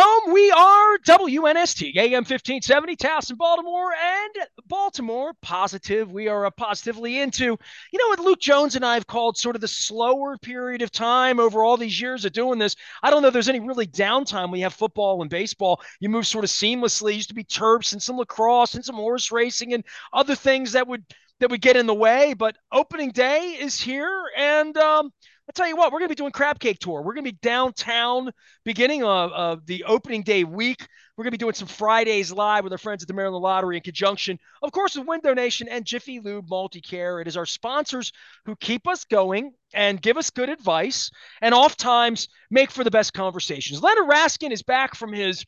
home. We are WNST, AM 1570, Towson, Baltimore, and Baltimore positive. We are uh, positively into, you know what Luke Jones and I have called sort of the slower period of time over all these years of doing this. I don't know there's any really downtime. We have football and baseball. You move sort of seamlessly. It used to be Terps and some lacrosse and some horse racing and other things that would that would get in the way. But opening day is here, and um, I'll tell you what, we're going to be doing Crab Cake Tour. We're going to be downtown beginning of, of the opening day week. We're going to be doing some Fridays live with our friends at the Maryland Lottery in conjunction, of course, with Window Nation and Jiffy Lube Multi-Care. It is our sponsors who keep us going and give us good advice and oftentimes make for the best conversations. Leonard Raskin is back from his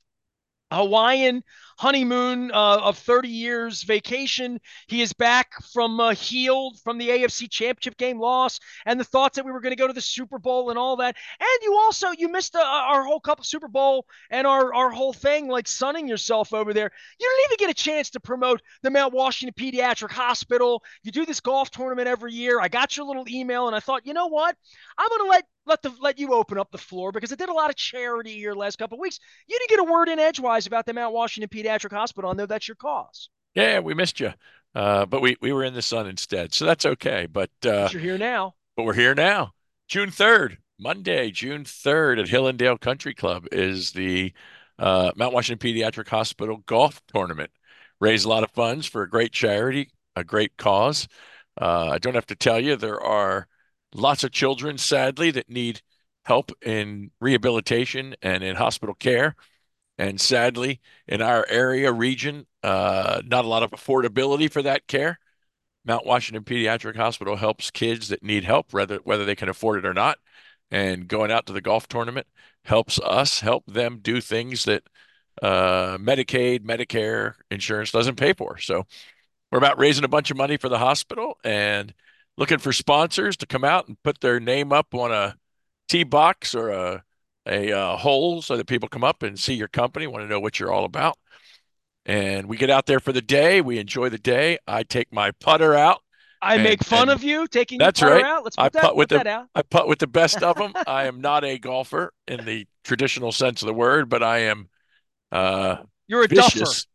Hawaiian honeymoon uh, of 30 years vacation. He is back from uh, healed from the AFC Championship game loss and the thoughts that we were going to go to the Super Bowl and all that. And you also you missed uh, our whole cup of Super Bowl and our our whole thing like sunning yourself over there. You didn't even get a chance to promote the Mount Washington Pediatric Hospital. You do this golf tournament every year. I got your little email and I thought, you know what? I'm going to let let the let you open up the floor because I did a lot of charity here last couple of weeks. You didn't get a word in edgewise about the Mount Washington Pediatric Hospital. I know that's your cause. Yeah, we missed you, uh, but we we were in the sun instead, so that's okay. But, uh, but you're here now. But we're here now. June third, Monday, June third, at Hillendale Country Club is the uh, Mount Washington Pediatric Hospital golf tournament. Raise a lot of funds for a great charity, a great cause. Uh, I don't have to tell you there are lots of children, sadly, that need help in rehabilitation and in hospital care. And sadly, in our area region, uh, not a lot of affordability for that care. Mount Washington Pediatric Hospital helps kids that need help, whether whether they can afford it or not. And going out to the golf tournament helps us help them do things that uh, Medicaid, Medicare, insurance doesn't pay for. So we're about raising a bunch of money for the hospital and looking for sponsors to come out and put their name up on a tee box or a a uh, hole so that people come up and see your company, want to know what you're all about. And we get out there for the day. We enjoy the day. I take my putter out. I and, make fun of you taking that's right. out. Let's put, I that, putt with put the, I putt with the best of them. I am not a golfer in the traditional sense of the word, but I am. Uh, You're a vicious.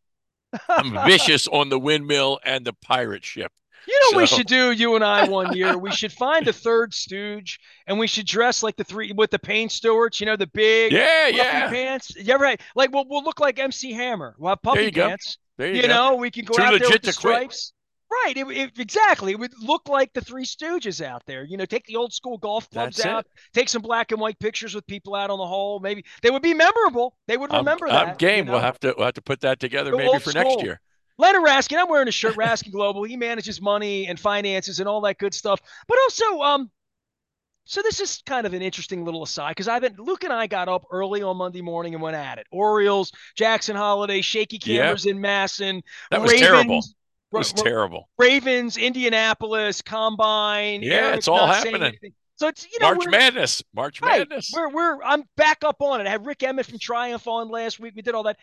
duffer. I'm vicious on the windmill and the pirate ship. You know, so. we should do you and I one year. We should find a third stooge, and we should dress like the three with the Payne Stewarts. You know, the big yeah, yeah pants. Yeah, right. Like we'll we'll look like MC Hammer. We'll have puffy pants. There you, you go. know, we can go Too out there with the stripes. Right. It, it, exactly. It would look like the Three Stooges out there. You know, take the old school golf clubs That's out, it. take some black and white pictures with people out on the hole. Maybe they would be memorable. They would remember I'm, that. I'm game. You know? We'll have to we'll have to put that together the maybe for school. next year. Leonard Raskin, I'm wearing a shirt, Raskin Global. He manages money and finances and all that good stuff. But also, um, so this is kind of an interesting little aside because I've been Luke and I got up early on Monday morning and went at it. Orioles, Jackson Holliday, shaky cameras in MASN. That was Ravens, terrible. It was terrible. Ravens, Indianapolis, Combine. Yeah, Eric it's all happening. So it's you know March Madness, March right, Madness. We're we're I'm back up on it. I had Rik Emmett from Triumph on last week. We did all that.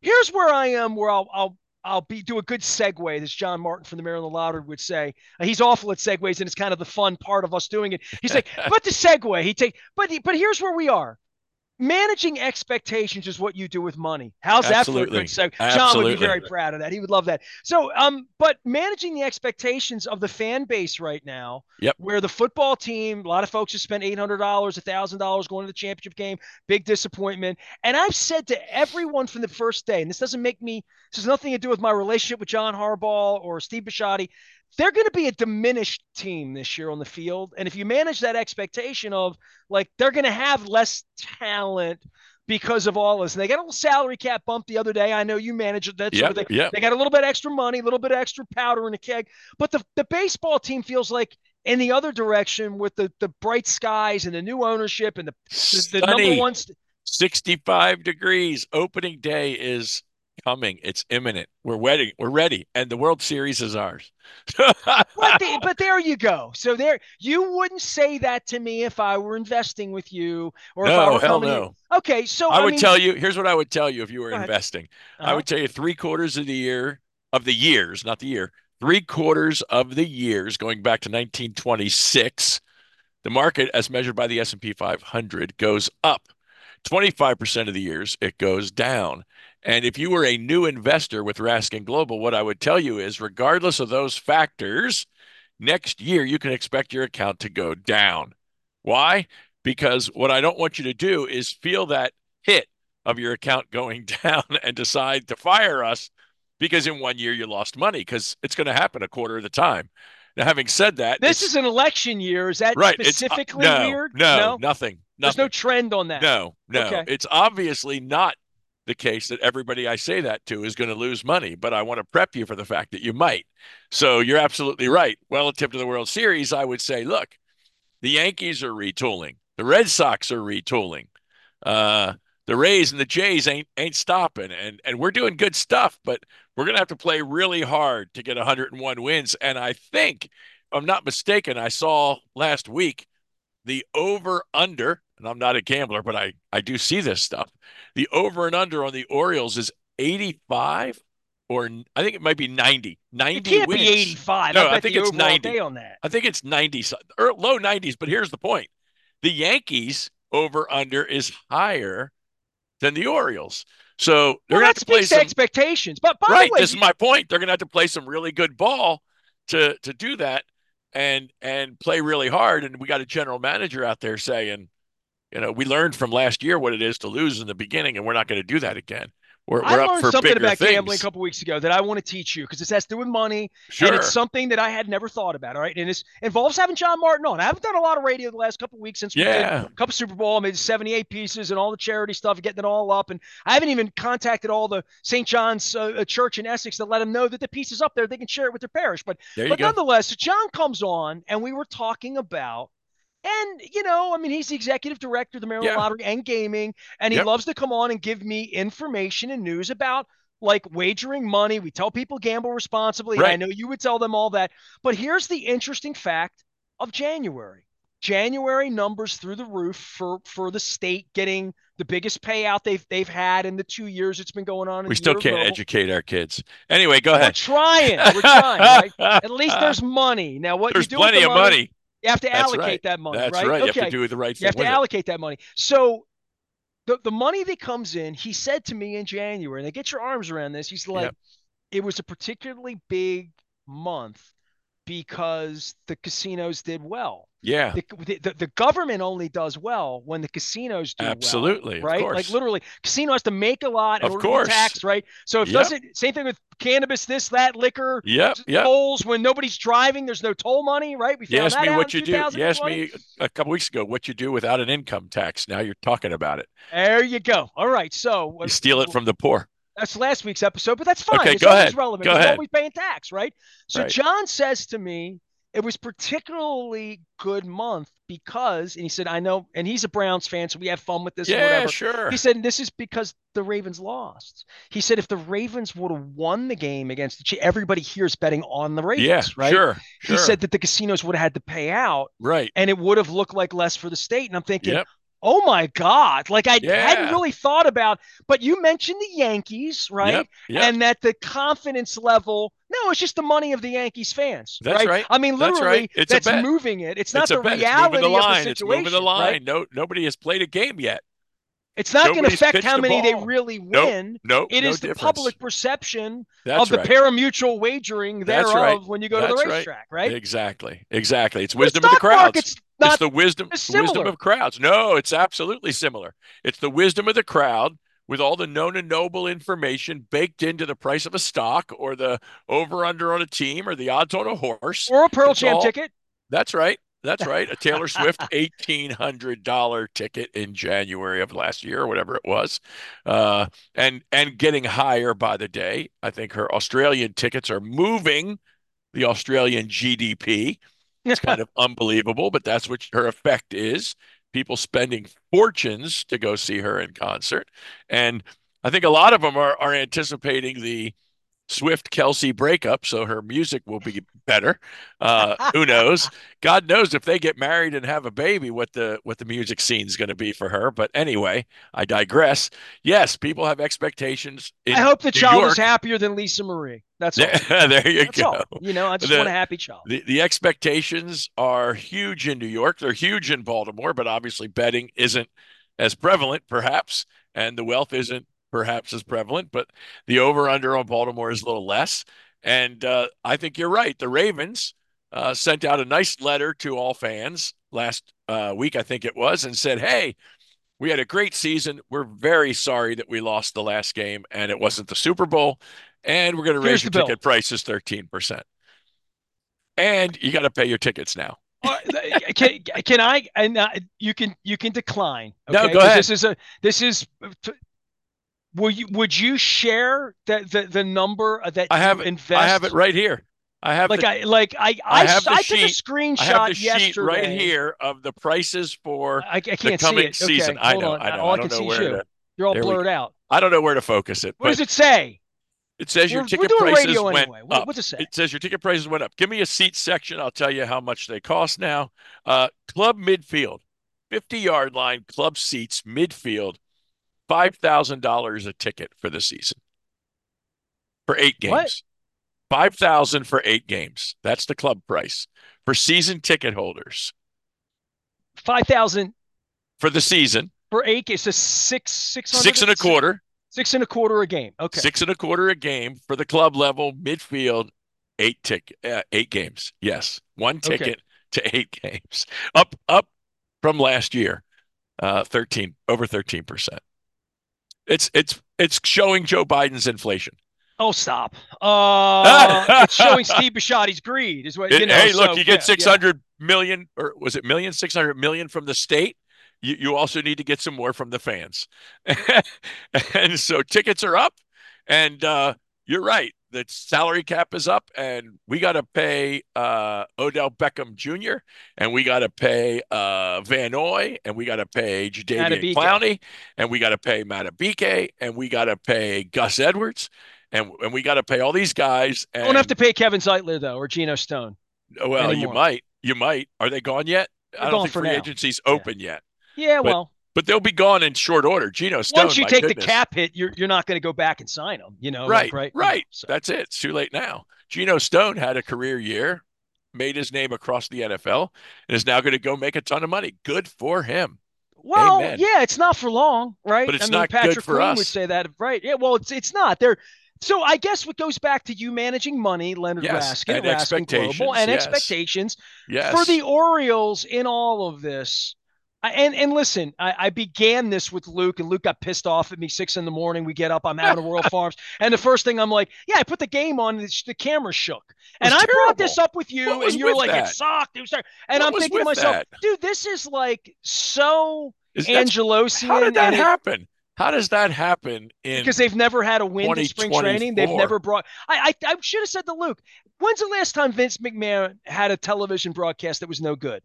Here's where I am. Where I'll I'll I'll be do a good segue. This John Martin from the Maryland Lottery would say. Uh, he's awful at segues, and it's kind of the fun part of us doing it. He's like, but the segue, he take, but he, but here's where we are managing expectations is what you do with money. How's Absolutely. that for a good segue? John would be very proud of that. He would love that. So, um, but managing the expectations of the fan base right now, yep. where the football team, a lot of folks have spent eight hundred dollars, thousand dollars going to the championship game, big disappointment. And I've said to everyone from the first day, and this doesn't make me, this has nothing to do with my relationship with John Harbaugh or Steve Bisciotti they're going to be a diminished team this year on the field. And if you manage that expectation of like they're going to have less talent because of all this, and they got a little salary cap bump the other day. I know you manage it. That sort of thing. They got a little bit extra money, a little bit extra powder in the keg. But the, the baseball team feels like in the other direction with the, the bright skies and the new ownership and the, the, the number one. St- 65 degrees. Opening day is coming. It's imminent. We're ready. We're ready, and the World Series is ours. but, the, but there you go. So there, you wouldn't say that to me if I were investing with you, or no, if I were hell no. In. Okay, so I, I would mean, tell you. Here's what I would tell you if you were investing. Uh-huh. I would tell you three quarters of the year of the years, not the year. Three quarters of the years going back to 1926, the market, as measured by the S&P 500, goes up 25% of the years it goes down. And if you were a new investor with Raskin Global, what I would tell you is regardless of those factors, next year you can expect your account to go down. Why? Because what I don't want you to do is feel that hit of your account going down and decide to fire us because in one year you lost money because it's going to happen a quarter of the time. Now, having said that, this is an election year. Is that right, specifically uh, no, weird? No, no, nothing. There's no trend on that. No, no. Okay. It's obviously not the case that everybody I say that to is going to lose money, but I want to prep you for the fact that you might. So you're absolutely right. Relative to the World Series, I would say, look, the Yankees are retooling, the Red Sox are retooling. Uh, the Rays and the Jays ain't ain't stopping, and and we're doing good stuff, but we're gonna have to play really hard to get 101 wins. And I think, I'm not mistaken, I saw last week the over under, and I'm not a gambler, but I I do see this stuff. The over and under on the Orioles is 85 or I think it might be 90. 90 it can't wins. be 85. No, I, I think it's 90 on that. I think it's 90 or low 90s, but here's the point. The Yankees over under is higher than the Orioles. So they're well, going to have to play some expectations. But by right, the way, this is my point. They're going to have to play some really good ball to to do that and and play really hard. And we got a general manager out there saying, you know, we learned from last year what it is to lose in the beginning, and we're not going to do that again. We're, we're I learned something about things. gambling a couple weeks ago that I want to teach you because it has to do with money. Sure. And it's something that I had never thought about. All right. And it involves having John Martin on. I haven't done a lot of radio the last couple weeks since we yeah. did a couple Super Bowl. I made 78 pieces and all the charity stuff, getting it all up. And I haven't even contacted all the St. John's uh, uh, Church in Essex to let them know that the piece is up there. They can share it with their parish. But, but go. nonetheless, John comes on and we were talking about and, you know, I mean, he's the executive director of the Maryland yeah. Lottery and Gaming, and he yep. loves to come on and give me information and news about like wagering money. We tell people gamble responsibly. Right. I know you would tell them all that. But here's the interesting fact of January. January numbers through the roof for for the state getting the biggest payout they've they've had in the two years it's been going on. We still can't educate our kids. Anyway, go ahead. We're trying. We're trying. Right? At least there's money. Now, what there's you do plenty with of money, money. You have to That's allocate right. that money. That's right. right. Okay. You have to do the right thing. You have to it. allocate that money. So the, the money that comes in, he said to me in January, and they get your arms around this. He's like, Yep. it was a particularly big month because the casinos did well. Yeah. The, the, the government only does well when the casinos do Absolutely, well, right? Like literally, casino has to make a lot in Of order to course. taxed, right? So if Yep. doesn't same thing with cannabis, this, that, liquor, Yep. Yep. tolls when nobody's driving, there's no toll money, right? We You asked that me what you do. You asked me a couple weeks ago what you do without an income tax. Now you're talking about it. There you go. All right, so You uh, steal it from the poor. That's last week's episode, but that's fine. Okay, it's go always ahead. relevant. Go ahead. always paying tax, right? So Right. John says to me, it was particularly good month because, and he said, I know, and he's a Browns fan, so we have fun with this. Yeah, whatever. sure. He said, this is because the Ravens lost. He said, if the Ravens would have won the game against the Chiefs, everybody here is betting on the Ravens, yeah, right? sure. He said that the casinos would have had to pay out right. and it would have looked like less for the state. And I'm thinking, Yep. Oh my God, like I hadn't really thought about, but you mentioned the Yankees, right? Yep. Yep. And that the confidence level, no, it's just the money of the Yankees fans. That's right. right. I mean, That's literally, right. It's that's moving it. It's not it's the reality the line. of the It's moving the line. right? No, nobody has played a game yet. It's not going to affect how the many they really Nope. win. Nope. It no is the difference. public perception That's of the right. parimutuel wagering That's thereof right. when you go to the right. racetrack, right? Exactly. Exactly. It's The wisdom of the crowds. market's not it's the wisdom, wisdom of crowds. No, it's absolutely similar. It's the wisdom of the crowd with all the known and noble information baked into the price of a stock or the over under on a team or the odds on a horse. or a Pearl It's Jam all- ticket. That's right. That's right. A Taylor Swift eighteen hundred dollar ticket in January of last year or whatever it was, uh, and and getting higher by the day. I think her Australian tickets are moving the Australian GDP. It's kind of unbelievable, but that's what her effect is. People spending fortunes to go see her in concert, and I think a lot of them are are anticipating the Swift Kelsey breakup, so her music will be better. Uh, who knows? God knows if they get married and have a baby, what the what the music scene is going to be for her. But anyway, I digress. Yes, people have expectations. I hope the New child York. is happier than Lisa Marie. That's all. there you That's go. all. You know, I just The- want a happy child. The, the expectations are huge in New York. They're huge in Baltimore, but obviously betting isn't as prevalent, perhaps, and the wealth isn't perhaps as prevalent, but the over under on Baltimore is a little less. And uh, I think you're right. The Ravens uh, sent out a nice letter to all fans last uh, week, I think it was, and said, hey, we had a great season. We're very sorry that we lost the last game and it wasn't the Super Bowl. And we're going to raise your ticket prices 13%. And you got to pay your tickets now. Uh, can, can I and uh, you can you can decline. Okay? No, go ahead. This is a this is would you would you share the the, the number that I have invest? I have it right here. I have like the, I like I I, I, I took a screenshot I have the yesterday. sheet right here of the prices for I, I can't the coming see it. season. Okay, I know, on. I know. All I can don't see know where you. to, You're all blurred out. I don't know where to focus it. What does it say? It says your we're, ticket we're prices radio went anyway. up. What's it say? It says your ticket prices went up. Give me a seat section. I'll tell you how much they cost now. Uh, club midfield, 50 yard line, club seats, midfield, $5,000 a ticket for the season for eight games. What? 5000 for eight games. That's the club price for season ticket holders. 5000 for the season. For eight, it's a six, six, six and a quarter. Six and a quarter a game. Okay. Six and a quarter a game for the club level midfield. Eight tick, uh, eight games. Yes, one ticket okay. to eight games. Up, up from last year. Uh, thirteen over thirteen percent. It's it's it's showing Joe Biden's inflation. Oh, stop! Uh, it's showing Steve Bisciotti's greed, is what you know. Hey, look, so, you get yeah, six hundred yeah. million, or was it million? Six hundred million from the state you, you also need to get some more from the fans. and so tickets are up. And uh, you're right. The salary cap is up, and we got to pay uh, Odell Beckham Jr., and we got to pay uh, Van Noy, and we got to pay Jadeveon Clowney, and we got to pay Madubuike, and we got to pay Gus Edwards, and, and we got to pay all these guys. And, Don't have to pay Kevin Zeitler, though, or Geno Stone. Well, anymore. you might. You might. Are they gone yet? They're I don't think free now. agency's open yeah. yet. Yeah, but, well, but they'll be gone in short order. Geno Stone. Once you take goodness. the cap hit, you're you're not going to go back and sign them. You know, right, like, right, right. So. That's it. It's too late now. Geno Stone had a career year, made his name across the NFL, and is now going to go make a ton of money. Good for him. Well, Amen. yeah, it's not for long, right? But it's I mean, not Patrick good for Queen us. would say that, right? Yeah, well, it's it's not. They're so I guess what goes back to you managing money, Leonard yes, Raskin, and Raskin expectations, Global, and yes. expectations yes. for the Orioles in all of this. I, and and listen, I, I, began this with Luke, and Luke got pissed off at me six in the morning. We get up, I'm out of World Farms, and the first thing I'm like, yeah, I put the game on, the, the camera shook, and I terrible. brought this up with you, and you're like, that? it sucked. It was, and what I'm thinking to myself, that? dude, this is like so is Angelosian. How did that it, happen? How does that happen in because they've never had a win in spring training. They've never brought. I, I I should have said to Luke, when's the last time Vince McMahon had a television broadcast that was no good?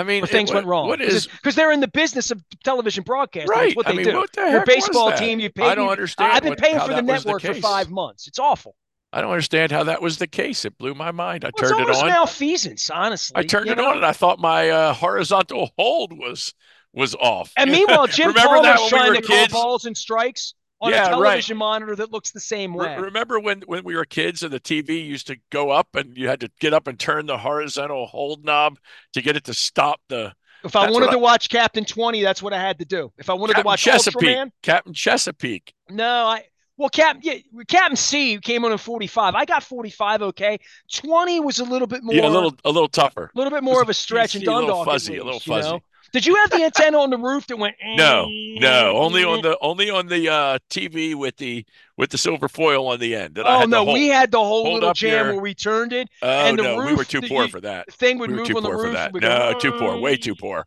I mean, things it, went wrong. What is because they're in the business of television broadcasting. right? That's what they I mean, do. what the Your baseball team, you pay. I don't understand. I've been what, paying for the network the for five months. It's awful. I don't understand how that was the case. It blew my mind. I Well, turned it on. malfeasance, honestly. I turned it know? on, and I thought my uh, horizontal hold was was off. And meanwhile, Jim Palmer's we trying were to call balls and strikes on Yeah, a right. television monitor that looks the same way. Re- remember when when we were kids and the TV used to go up and you had to get up and turn the horizontal hold knob to get it to stop the if I wanted to I- watch Captain Twenty, that's what I had to do. If I wanted Captain to watch Chesapeake. Ultraman, Captain Chesapeake. no, I well, Captain yeah, Captain C came on in forty five. I got forty five, okay. Twenty was a little bit more, Yeah, a little a little tougher. A little bit more of a stretch and PC, a little Dundalk. fuzzy, a little least, you know? Did you have the antenna on the roof that went? No, no, only on the only on the uh, TV with the with the silver foil on the end. That I Oh had no, hold. we had the whole little jam here. where we turned it. Oh and the no, we were too poor you- for that. Thing would We move too on the roof. that. No, go, too poor, way too poor.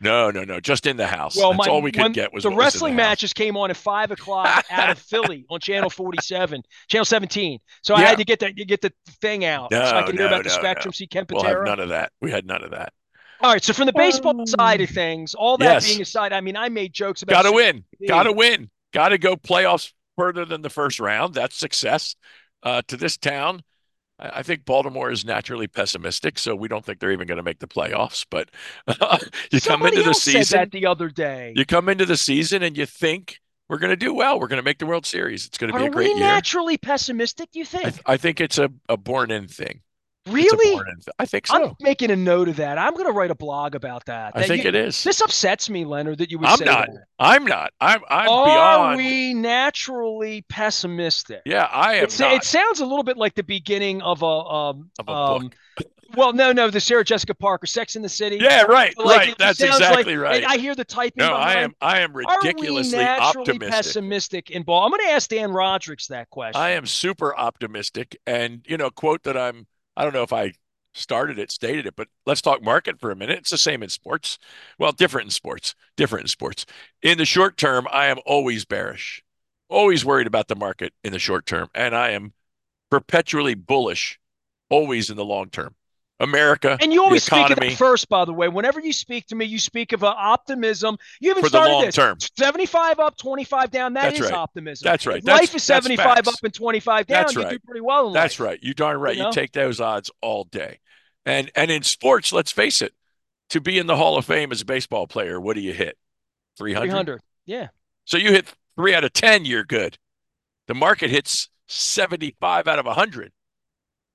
No, no, no, just in the house. Well, That's my, all we could when get was the what was in wrestling the matches came on at five o'clock out of Philly on channel forty-seven, channel seventeen. So I had to get the get the thing out so I No, could hear no, about the Spectrum, no. see Ken We'll have none of that. We had none of that. All right, so from the baseball side of things, all that Yes. being aside, I mean, I made jokes about Got to win. Got to win. Got to go playoffs further than the first round. That's success uh, to this town. I I think Baltimore is naturally pessimistic, so we don't think they're even going to make the playoffs. But you come Somebody into the else said season, that the other day. you come into the season, and you think we're going to do well. We're going to make the World Series. It's going to be Are a great we year. naturally pessimistic? Do you I, think? th- I think it's a, a born-in thing. Really? I think so. I'm making a note of that. I'm going to write a blog about that. I think you, it is. This upsets me, Leonard, that you would I'm say not. that. I'm not. I'm. I'm Are beyond. Are we naturally pessimistic? Yeah, I am it sounds a little bit like the beginning of a um, Of a um book. well, no, no, the Sarah Jessica Parker, Sex in the City. yeah, right, Like, right. That's exactly like- right. I hear the typing. no, I am. I am ridiculously Are we naturally optimistic. pessimistic in ball? I'm going to ask Dan Rodricks that question. I am super optimistic, and you know, quote that I'm. I don't know if I started it, stated it, but let's talk market for a minute. It's the same in sports. Well, different in sports. Different in sports. In the short term, I am always bearish. Always worried about the market in the short term, and I am perpetually bullish. Always in the long term. America, and you always speak of that first, by the way. Whenever you speak to me, you speak of uh, optimism. You even for the started long this term. 75 up, 25 down. That That's is right. optimism. That's right. That's- life is 75 up and 25 down. That's you right. do pretty well in That's life. right. You darn right. You You, take those odds all day. And and in sports, let's face it, to be in the Hall of Fame as a baseball player, what do you hit? 300? 300. Yeah. So you hit 3 out of 10, you're good. The market hits 75 out of 100.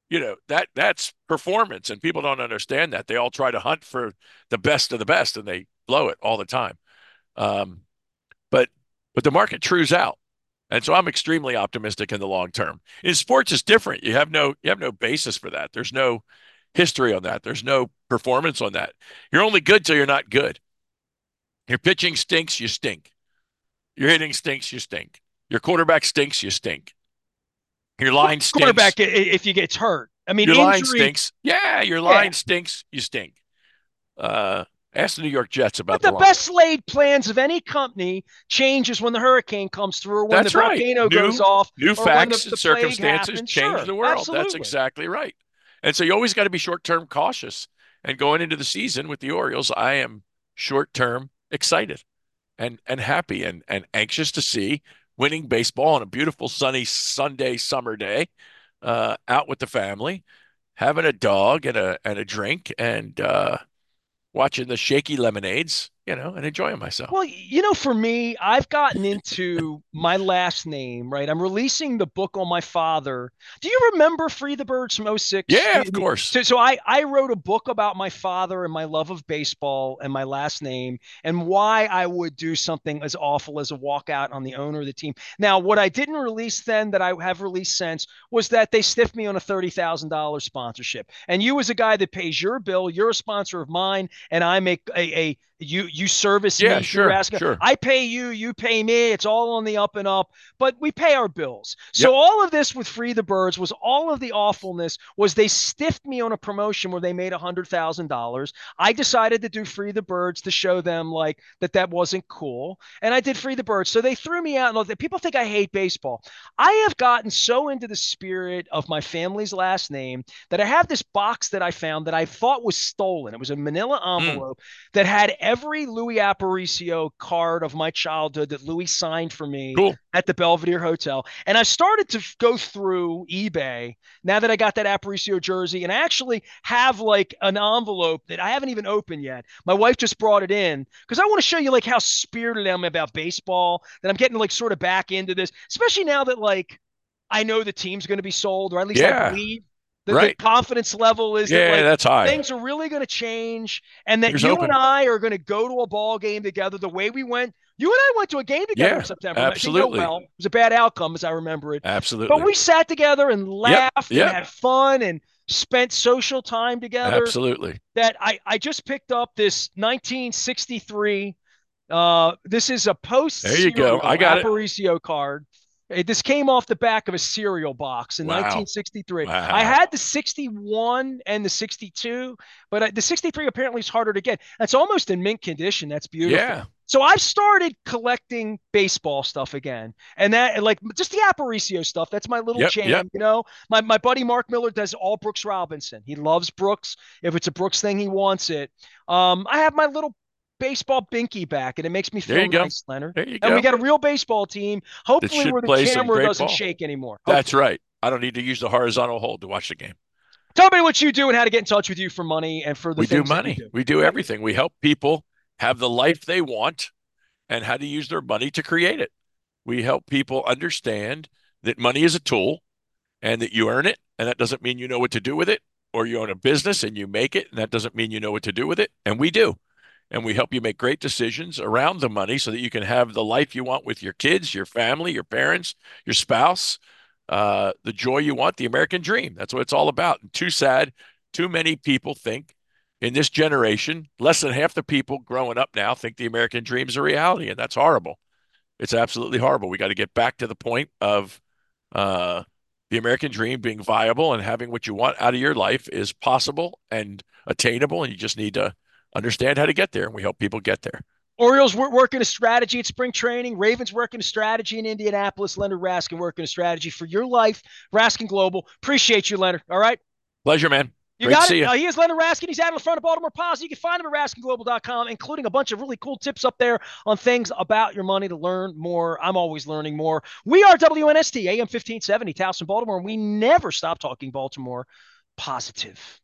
You know, that that's performance and people don't understand that. They all try to hunt for the best of the best and they blow it all the time. Um, but but the market trues out. And so I'm extremely optimistic in the long term. In sports, it's different. You have no you have no basis for that. There's no history on that. There's no performance on that. You're only good till you're not good. Your pitching stinks, you stink. Your hitting stinks, you stink. Your quarterback stinks, you stink. Your line stinks. Quarterback, if you get hurt. I mean, your line stinks. Yeah, your line Yeah. stinks, you stink. Uh, ask the New York Jets about But the line. best laid plans of any company changes when the hurricane comes through or when That's the right. volcano New- goes off. New facts the- and the plague circumstances change Sure, the world. That's exactly right. And so you always got to be short term cautious. And going into the season with the Orioles, I am short term excited and and happy and and anxious to see winning baseball on a beautiful sunny Sunday summer day, uh, out with the family, having a dog and a and a drink and uh, watching the shaky lemonades, you know, and enjoying myself. Well, you know, for me, I've gotten into my last name, right? I'm releasing the book on my father. Do you remember Free the Birds from 06? yeah, of course. So, so I, I wrote a book about my father and my love of baseball and my last name and why I would do something as awful as a walkout on the owner of the team. Now, what I didn't release then that I have released since was that they stiffed me on a $30,000 sponsorship. And you, as a guy that pays your bill, you're a sponsor of mine, and I make a, a you you service Yeah, me sure, asking. sure. I pay you, you pay me. It's all on the up and up, but we pay our bills. So all of this with Free the Birds was all of the awfulness was they stiffed me on a promotion where they made a hundred thousand dollars. I decided to do Free the Birds to show them like that that wasn't cool, and I did Free the Birds. So they threw me out, and people think I hate baseball. I have gotten so into the spirit of my family's last name that I have this box that I found that I thought was stolen. It was a manila mm. envelope that had every Louis Aparicio card of my childhood that Louis signed for me Cool. at the Belvedere Hotel. And I started to go through eBay now that I got that Aparicio jersey. And I actually have like an envelope that I haven't even opened yet. My wife just brought it in because I want to show you like how spirited I am about baseball, that I'm getting like sort of back into this, especially now that like I know the team's going to be sold, or at least Yeah. I believe that Right. the confidence level is that Yeah, like that's high. things are really going to change and that Here's you hoping. and I are going to go to a ball game together the way we went. You and I went to a game together Yeah, in September. Absolutely. well. It was a bad outcome as I remember it. Absolutely. But we sat together and laughed yep. and had fun and spent social time together. Absolutely. That I, I just picked up this 1963. Uh, this is a post. There you go. I got it. Aparicio card. This came off the back of a cereal box in Wow. 1963. Wow. I had the 61 and the 62, but the 63 apparently is harder to get. That's almost in mint condition. That's beautiful. Yeah. So I've started collecting baseball stuff again, and that like just the Aparicio stuff. That's my little Yep, jam. yep. You know, my my buddy Mark Miller does all Brooks Robinson. He loves Brooks. If it's a Brooks thing, he wants it. Um, I have my little baseball binky back, and it makes me feel go. nice, Leonard. There you And go. we got a real baseball team. Hopefully, where the camera doesn't ball. shake anymore. That's right. I don't need to use the horizontal hold to watch the game. Tell me what you do and how to get in touch with you for money and for the we do money. you do. We do everything. We help people have the life they want and how to use their money to create it. We help people understand that money is a tool and that you earn it. And that doesn't mean you know what to do with it. or you own a business and you make it, and that doesn't mean you know what to do with it. And we do. And we help you make great decisions around the money so that you can have the life you want with your kids, your family, your parents, your spouse, uh, the joy you want, the American dream. That's what it's all about. And too sad, too many people think in this generation, less than half the people growing up now think the American dream is a reality, and that's horrible. It's absolutely horrible. We got to get back to the point of uh, the American dream being viable and having what you want out of your life is possible and attainable, and you just need to understand how to get there. And we help people get there. Orioles working a strategy at spring training. Ravens working a strategy in Indianapolis. Leonard Raskin working a strategy for your life. Raskin Global. Appreciate you, Leonard. All right. Pleasure, man. You Great got it. You. Uh, he is Leonard Raskin. He's out in the front of Baltimore Positive. You can find him at raskinglobal.com, including a bunch of really cool tips up there on things about your money to learn more. I'm always learning more. We are WNST, AM 1570, Towson, Baltimore, and we never stop talking Baltimore positive.